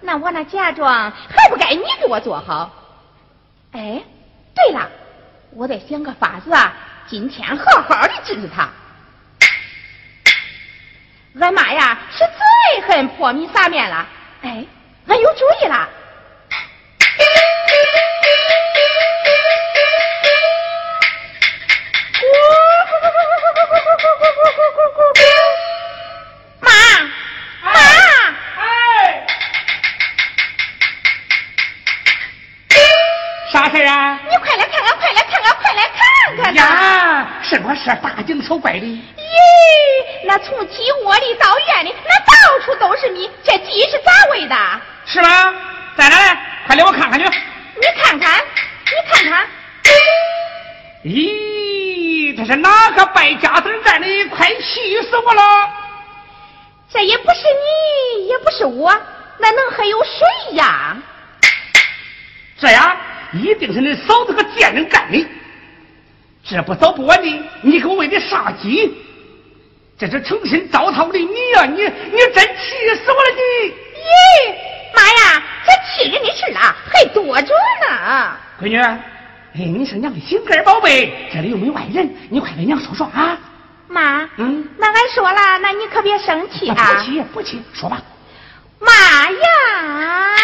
那我那嫁妆还不该你给我做好？哎，对了，我得想个法子啊，今天好好的治治他。俺妈呀是最恨泼米撒面了，什么事？大惊小怪的？咦，那从鸡窝里到院里，那到处都是米，这鸡是咋喂的？是吗？在哪嘞？快领我看看去。你看看，你看看。咦，这是哪个败家子干的？快气死我了！这也不是你，也不是我，那能还有谁呀？这样。一定是你嫂子和贱人干的，这不早不晚的，你给我喂的啥鸡，这是诚心糟蹋我的米呀！你你真气死我了你！咦，妈呀，这气人的事啊还多着呢！闺女，哎，你是娘的心肝宝贝，这里又没外人，你快跟娘说说啊！妈，嗯，那俺说了，那你可别生气啊！不气不气，说吧。妈呀！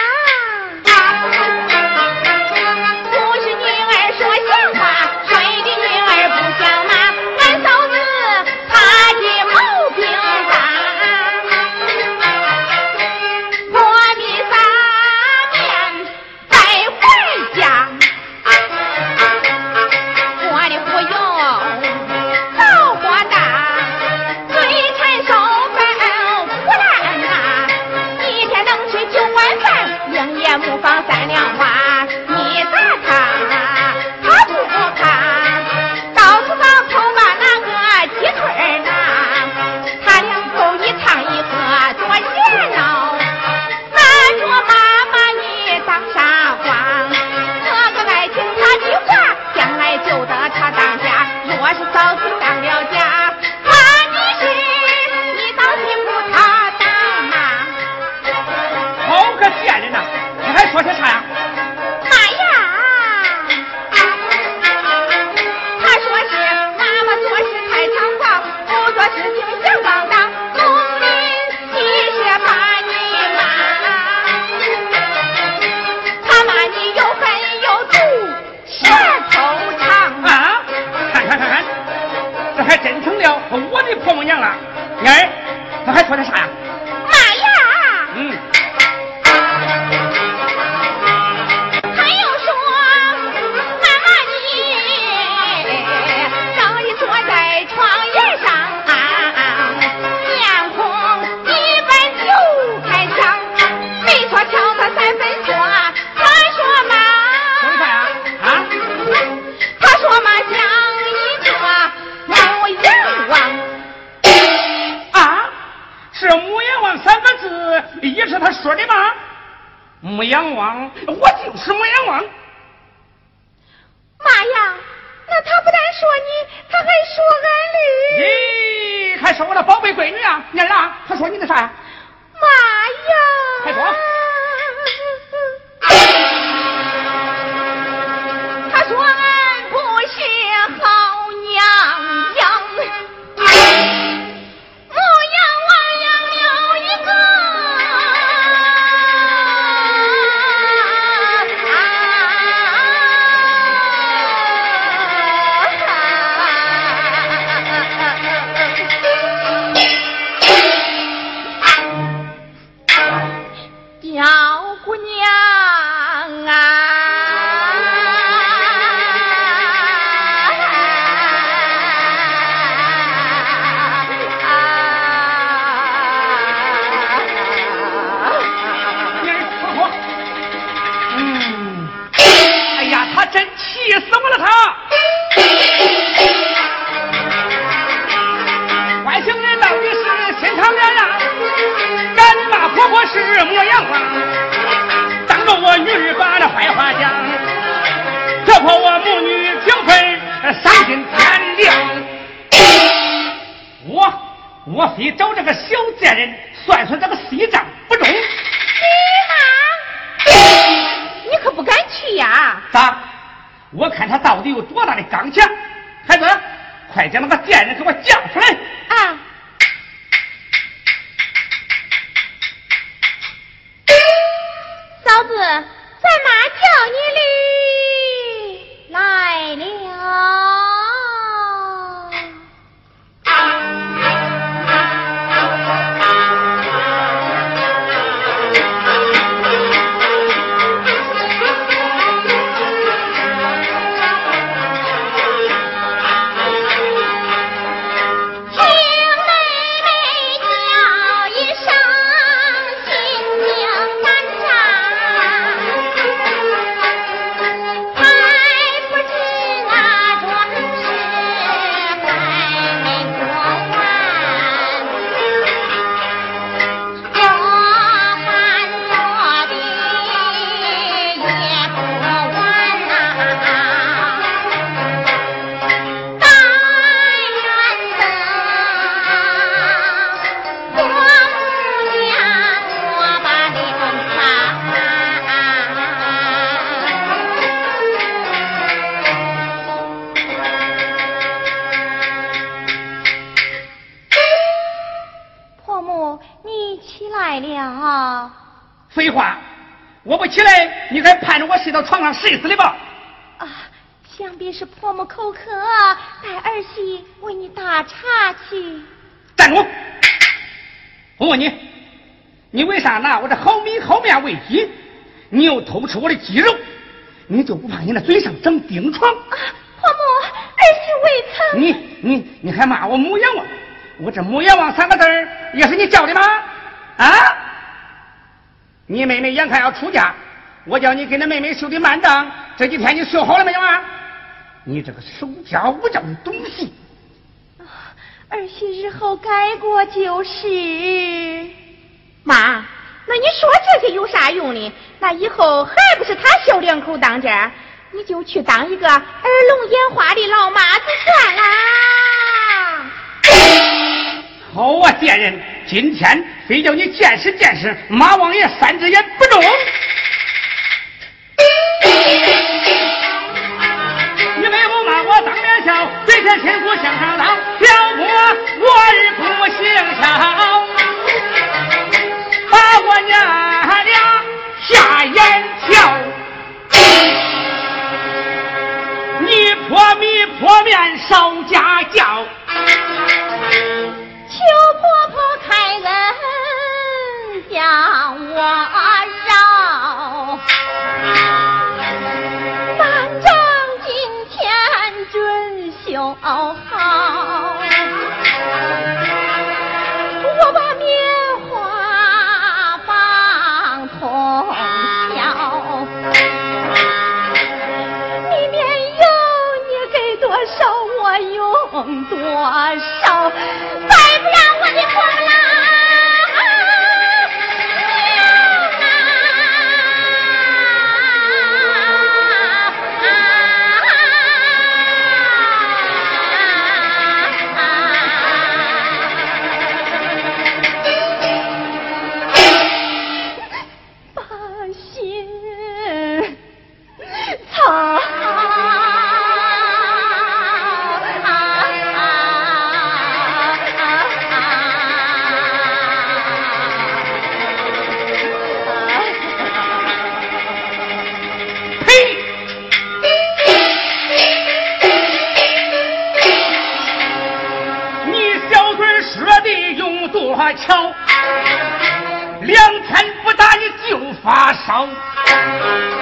睡死的吧！啊，想必是婆母口渴，带儿媳为你打茶去。站住！我问你，你为啥拿我这好米好面喂鸡？你又偷吃我的鸡肉，你就不怕你那嘴上长钉疮？啊，婆母，儿媳未曾。你你你还骂我母阎王？我这母阎王三个字也是你叫的吗？啊！你妹妹眼看要出嫁。我叫你给那妹妹修的幔帐，这几天你修好了没有啊？你这个守家无教的东西！儿媳日后改过就是。妈，那你说这些有啥用呢？那以后还不是他小两口当家，你就去当一个耳聋眼花的老妈子算啦。好啊，贱人，今天非叫你见识见识马王爷三只眼不中。笑，嘴前亲骨向上当，挑拨我儿不行孝，把我娘俩下眼瞧。你破米破面少家教，求婆婆开恩养我好好，我把棉花棒通敲，里面有你给多少我用多少。了。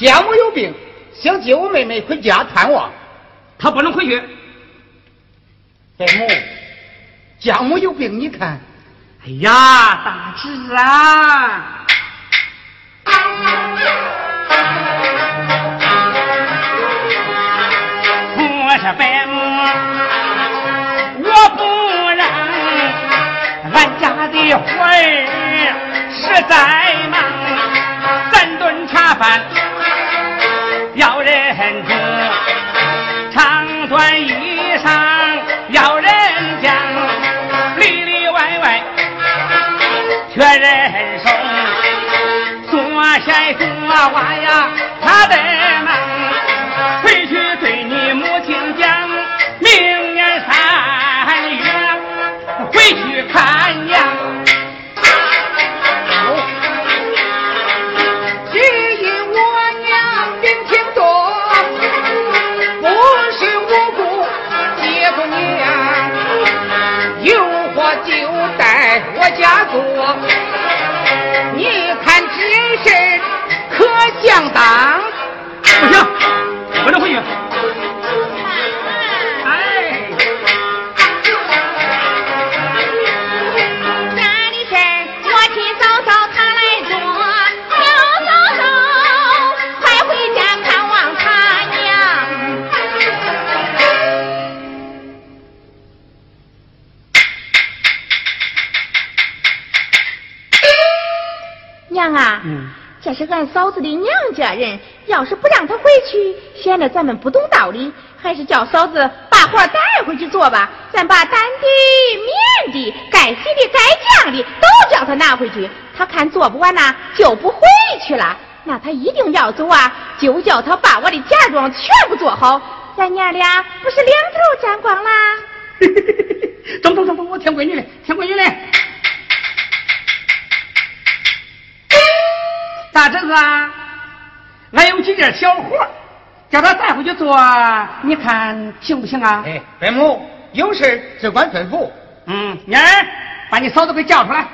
家母有病，想接我妹妹回家探望。她不能回去。白母，家母有病，你看，哎呀，大侄子啊！我是白母，我不让俺家的活儿实在忙，三顿茶饭回是俺嫂子的娘家人，要是不让她回去，显得咱们不懂道理。还是叫嫂子把活带回去做吧，咱把担的、面的、该洗的、该酱的都叫她拿回去。她看做不完呐，就不回去了。那她一定要走啊，就叫她把我的嫁妆全部做好，咱娘俩不是两头沾光啦？走走走走，我听闺女的，听闺女的。大侄子啊，俺有几件小活叫他带回去做，你看行不行啊？哎，伯母，有事只管吩咐。嗯，妮儿，把你嫂子给叫出来。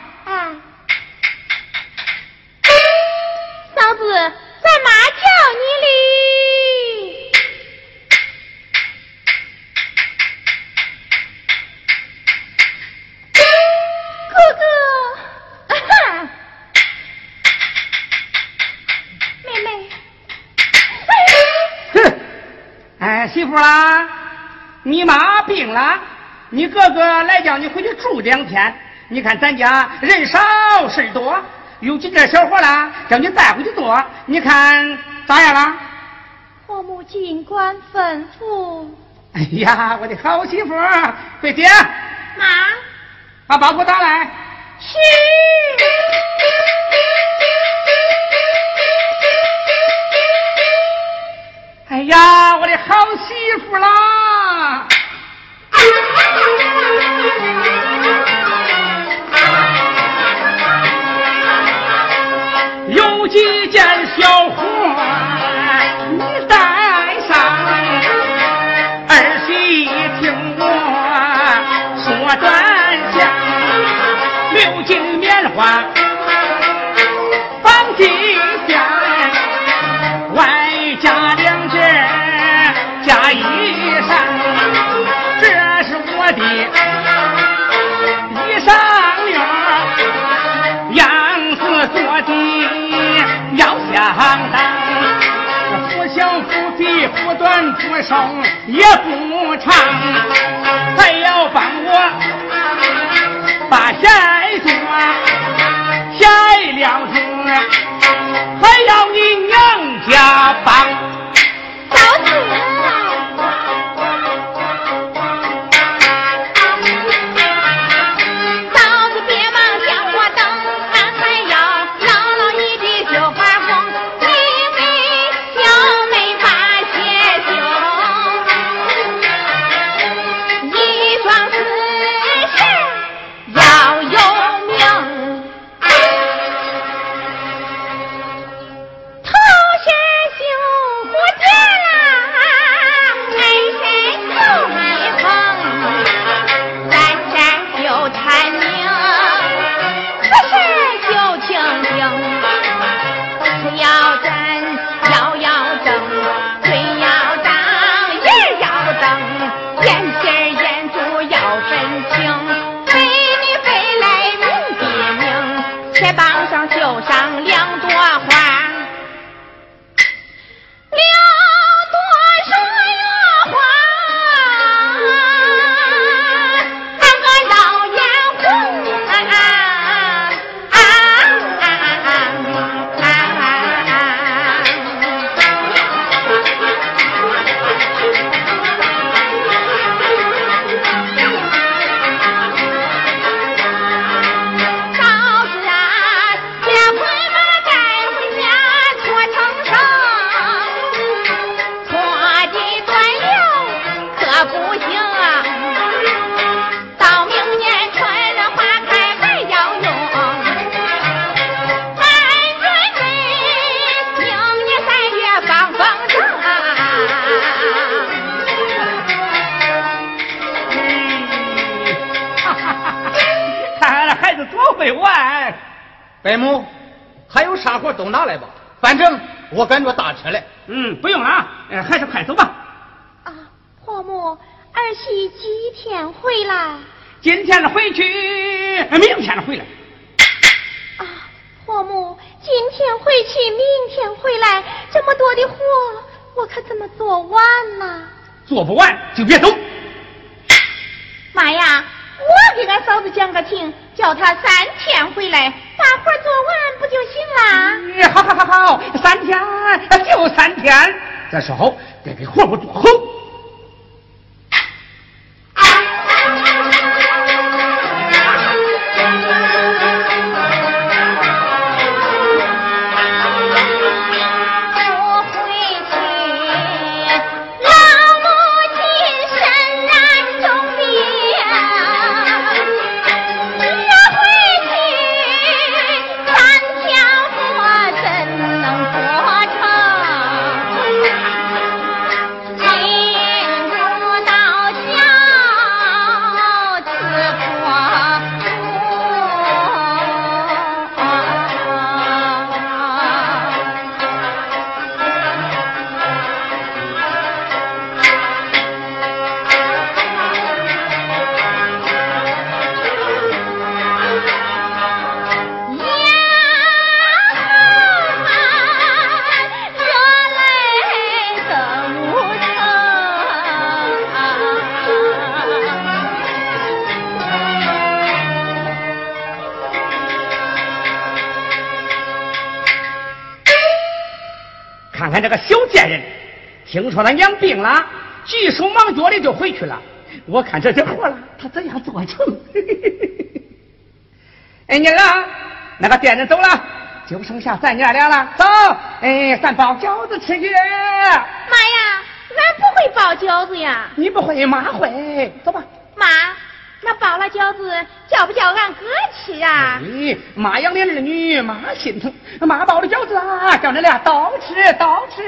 媳妇啦，你妈病了，你哥哥来叫你回去住两天。你看咱家人少事多，有几件小活啦，叫你带回去做，你看咋样啦？婆母尽管吩咐。哎呀，我的好媳妇，桂姐，妈，把包袱打来。是。呀，我的好媳妇啦！有几件小活你带上，儿媳听我说转向，六斤棉花衣裳这是我的衣裳呀样子做的要相当不想不比不短不瘦也不长还要帮我把鞋做鞋了还要你娘家帮走吧。听说他娘病了，急手忙脚的就回去了。我看这点活了，他怎样做成？哎，妮儿啊，那个店人走了，就剩下咱娘俩了。走，哎，咱包饺子吃去。妈呀，俺不会包饺子呀。你不会，妈会。走吧，妈。那包了饺子，叫不叫俺哥吃啊？咦，妈养的儿女，妈心疼。妈包的饺子啊，叫恁俩都吃，都吃。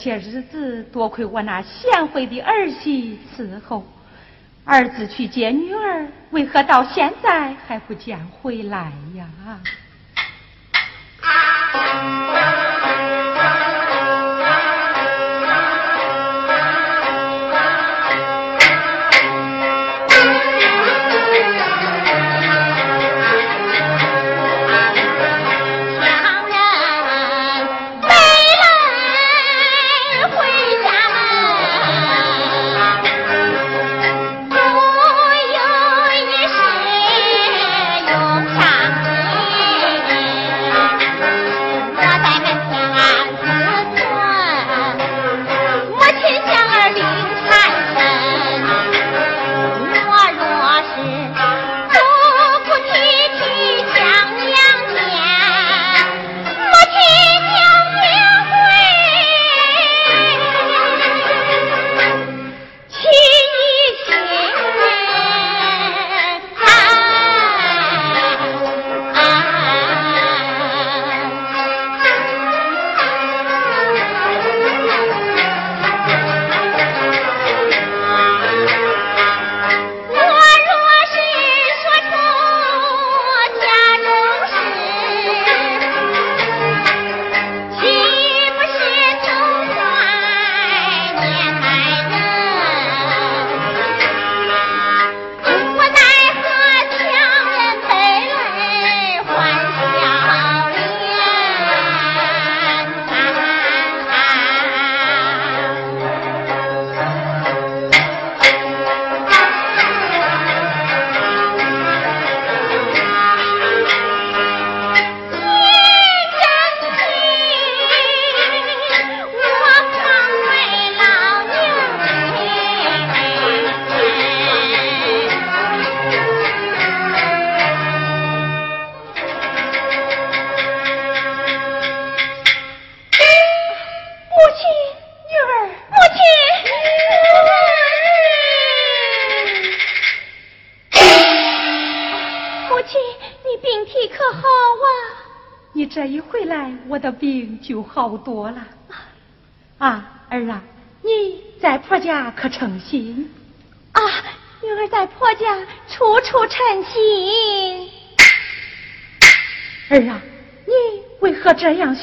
些日子多亏我那贤惠的儿媳伺候，儿子去接女儿，为何到现在还不见回来呀？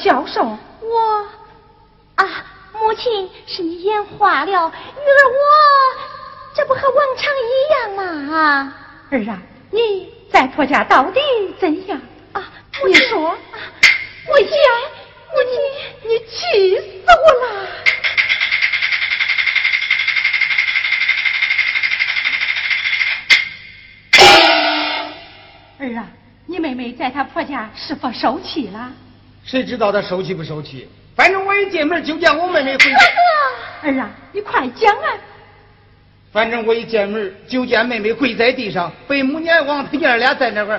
这样消瘦？我，啊，母亲是你眼花了，女儿我这不和往常一样吗？儿啊，你在婆家到底怎样？啊，你说，母亲。母亲，你气死我了！儿啊，你妹妹在她婆家是否受气了？谁知道他受气不受气？反正我一进门就见我妹妹跪。哥哥，儿啊，你快讲啊！反正我一进门就见妹妹跪在地上，被母娘王他娘俩在那块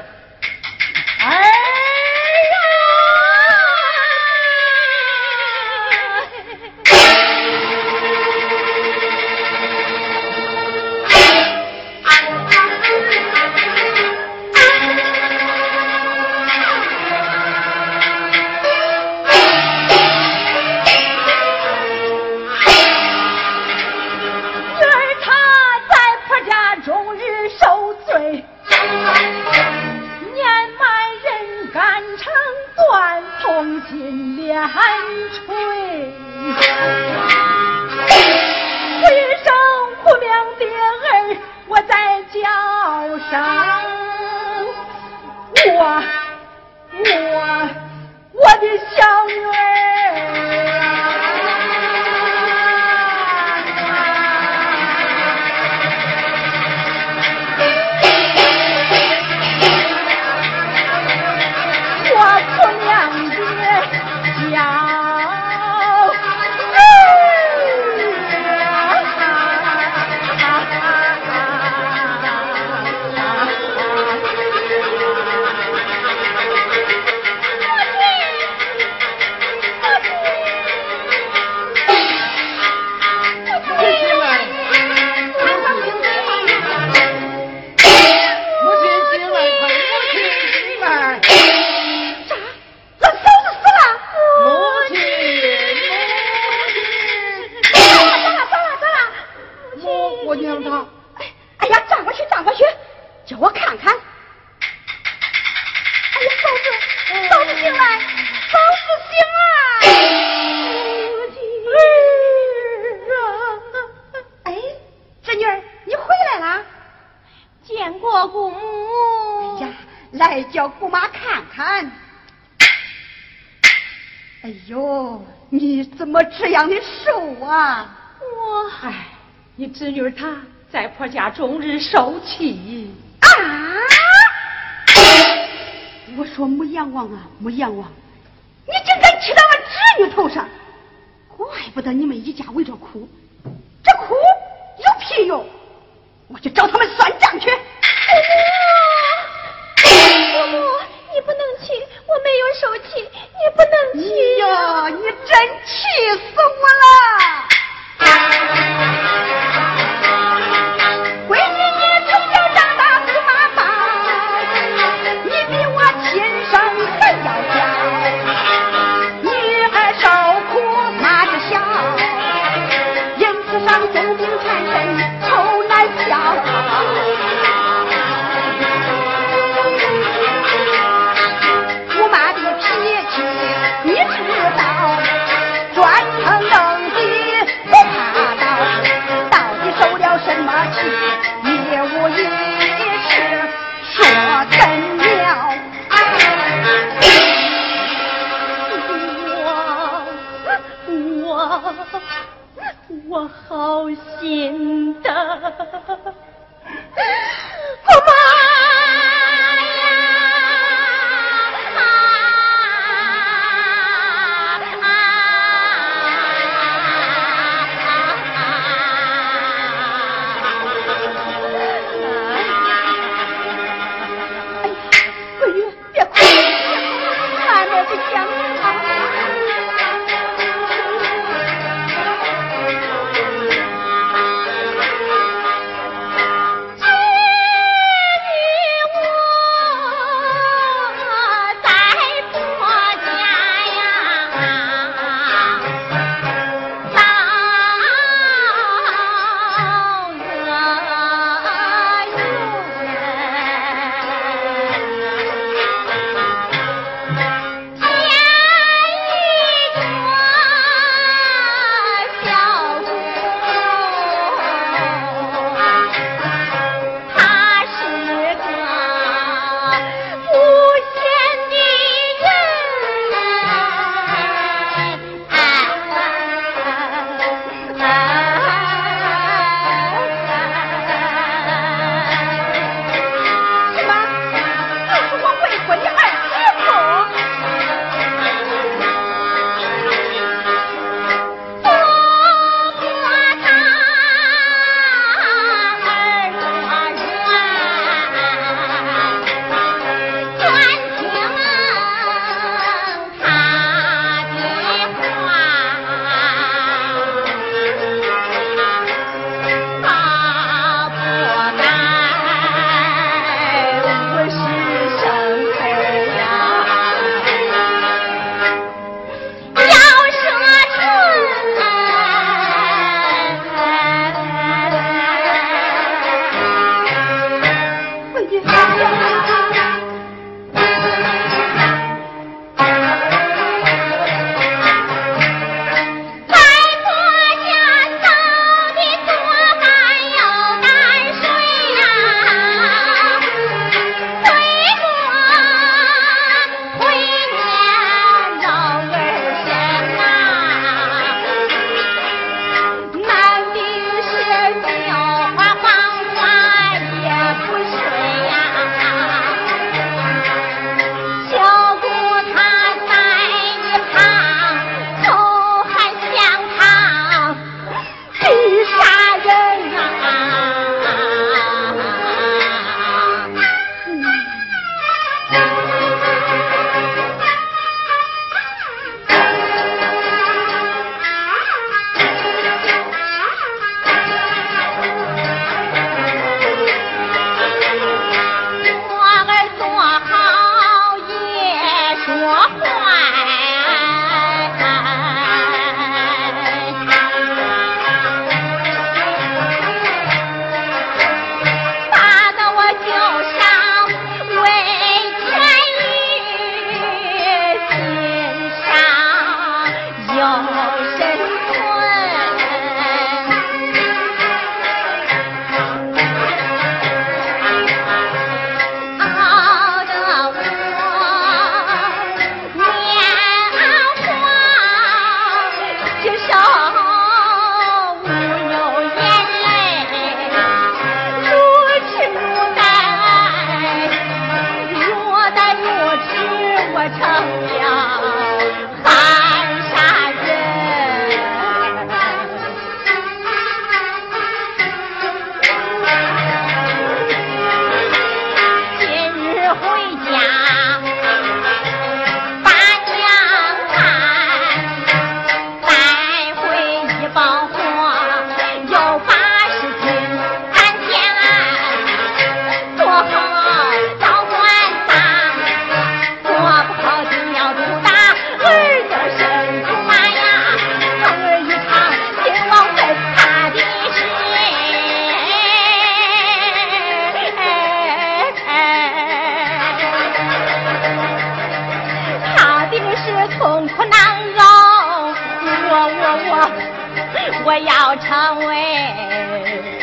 我要成为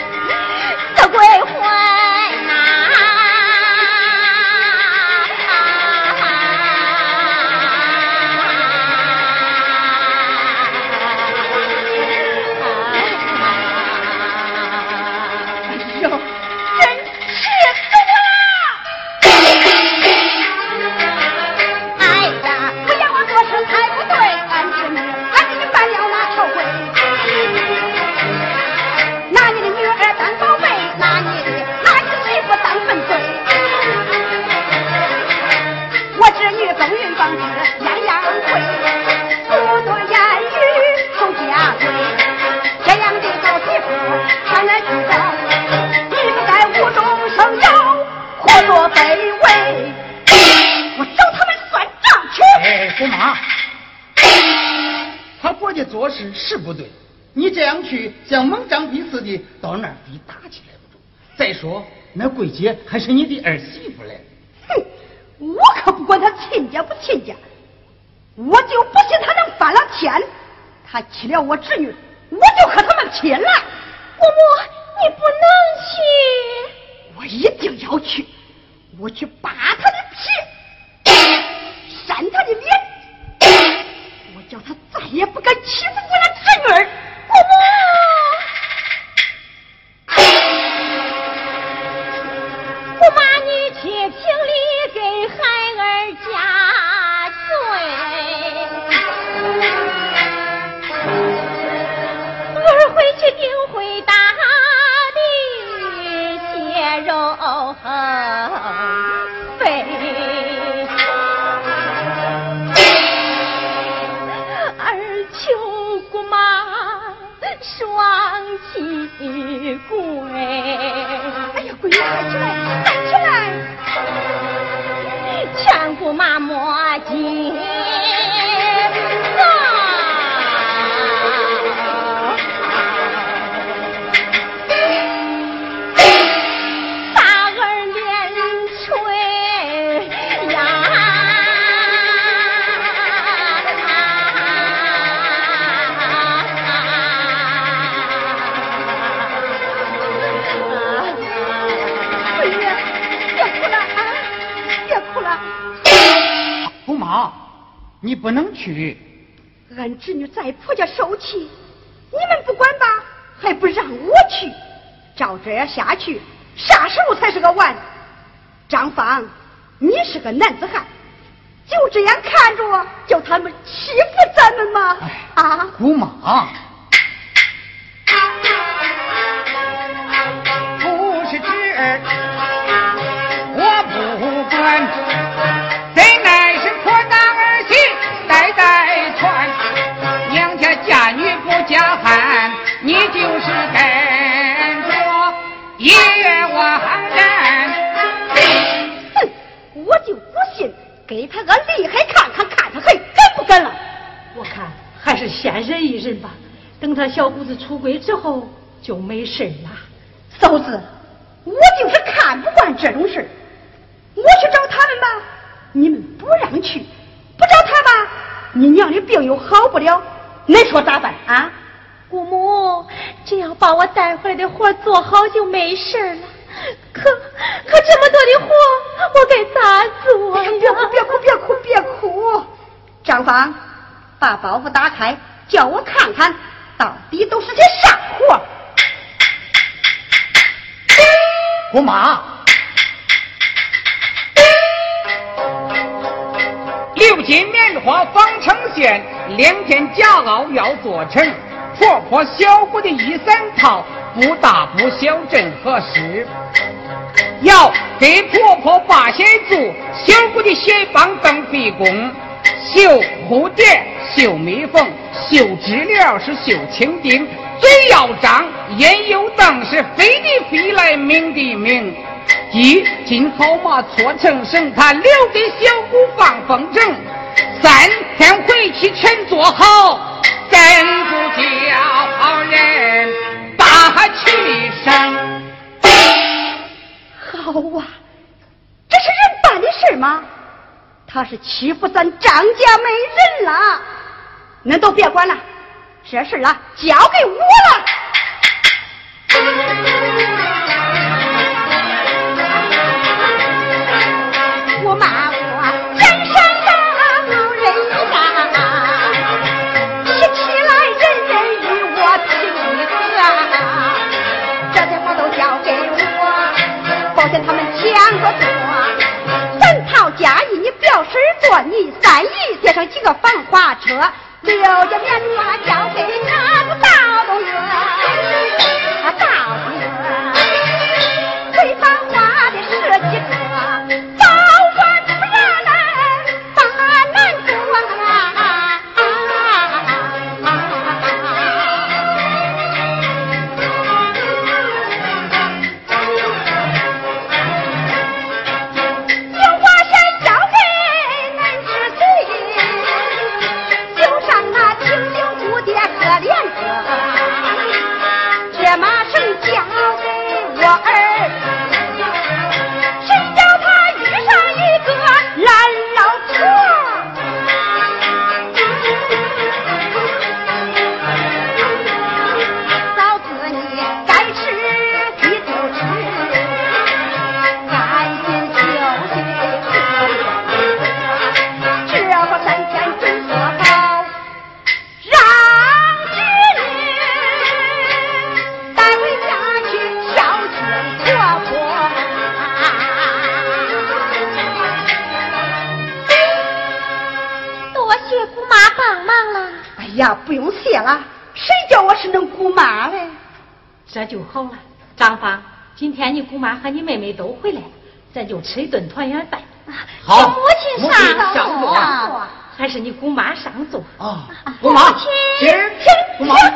的，到那儿非打起来不中。再说那桂姐还是你的儿媳妇嘞。哼，我可不管她亲家不亲家，我就不信他能翻了天。他欺了我侄女，我就和他们拼了。姑母，你不能去，我一定要去，我去扒他的皮，扇他的脸，我叫他再也不敢欺负我的侄女儿。姑母。你不能去。俺侄女在婆家受气，你们不管吧，还不让我去。照这样下去，啥时候才是个完？张芳，你是个男子汉，就这样看着叫他们欺负咱们吗？啊！姑妈，就是跟着也枉然。哼，我就不信，给他个厉害看看，看他还敢不敢了。我看还是先忍一忍吧，等他小姑子出轨之后就没事了。嫂子，我就是看不惯这种事儿我去找他们吧，你们不让去；不找他吧，你娘的病又好不了。恁说咋办啊？姑母，只要把我带回来的活做好就没事了。可可这么多的活，我该咋做呀？别哭，别哭，别哭，别哭！张芳，把包袱打开，叫我看看到底都是些啥活。姑妈，六斤棉花纺成线，两件夹袄要做成。婆婆小姑的衣衫套，不大不小正合适。要给婆婆把鞋做，小姑的鞋帮更费工。绣蝴蝶，绣蜜蜂，绣知了是绣蜻蜓，嘴要张，眼又瞪，是飞的飞来，鸣的鸣。一金好马搓成绳，他留给小姑放风筝。三天回去全做好，真不叫人把气生。好啊，这是人办的事吗？他是欺负咱张家没人了，恁都别管了，这事啊交给我了。车，六件棉花交是能姑妈嘞？这就好了，张芳，今天你姑妈和你妹妹都回来了，咱就吃一顿团圆饭。好，母亲上上座啊。还是你姑妈上座。啊，姑妈，今儿姑妈。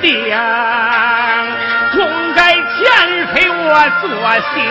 定痛改前非，我做新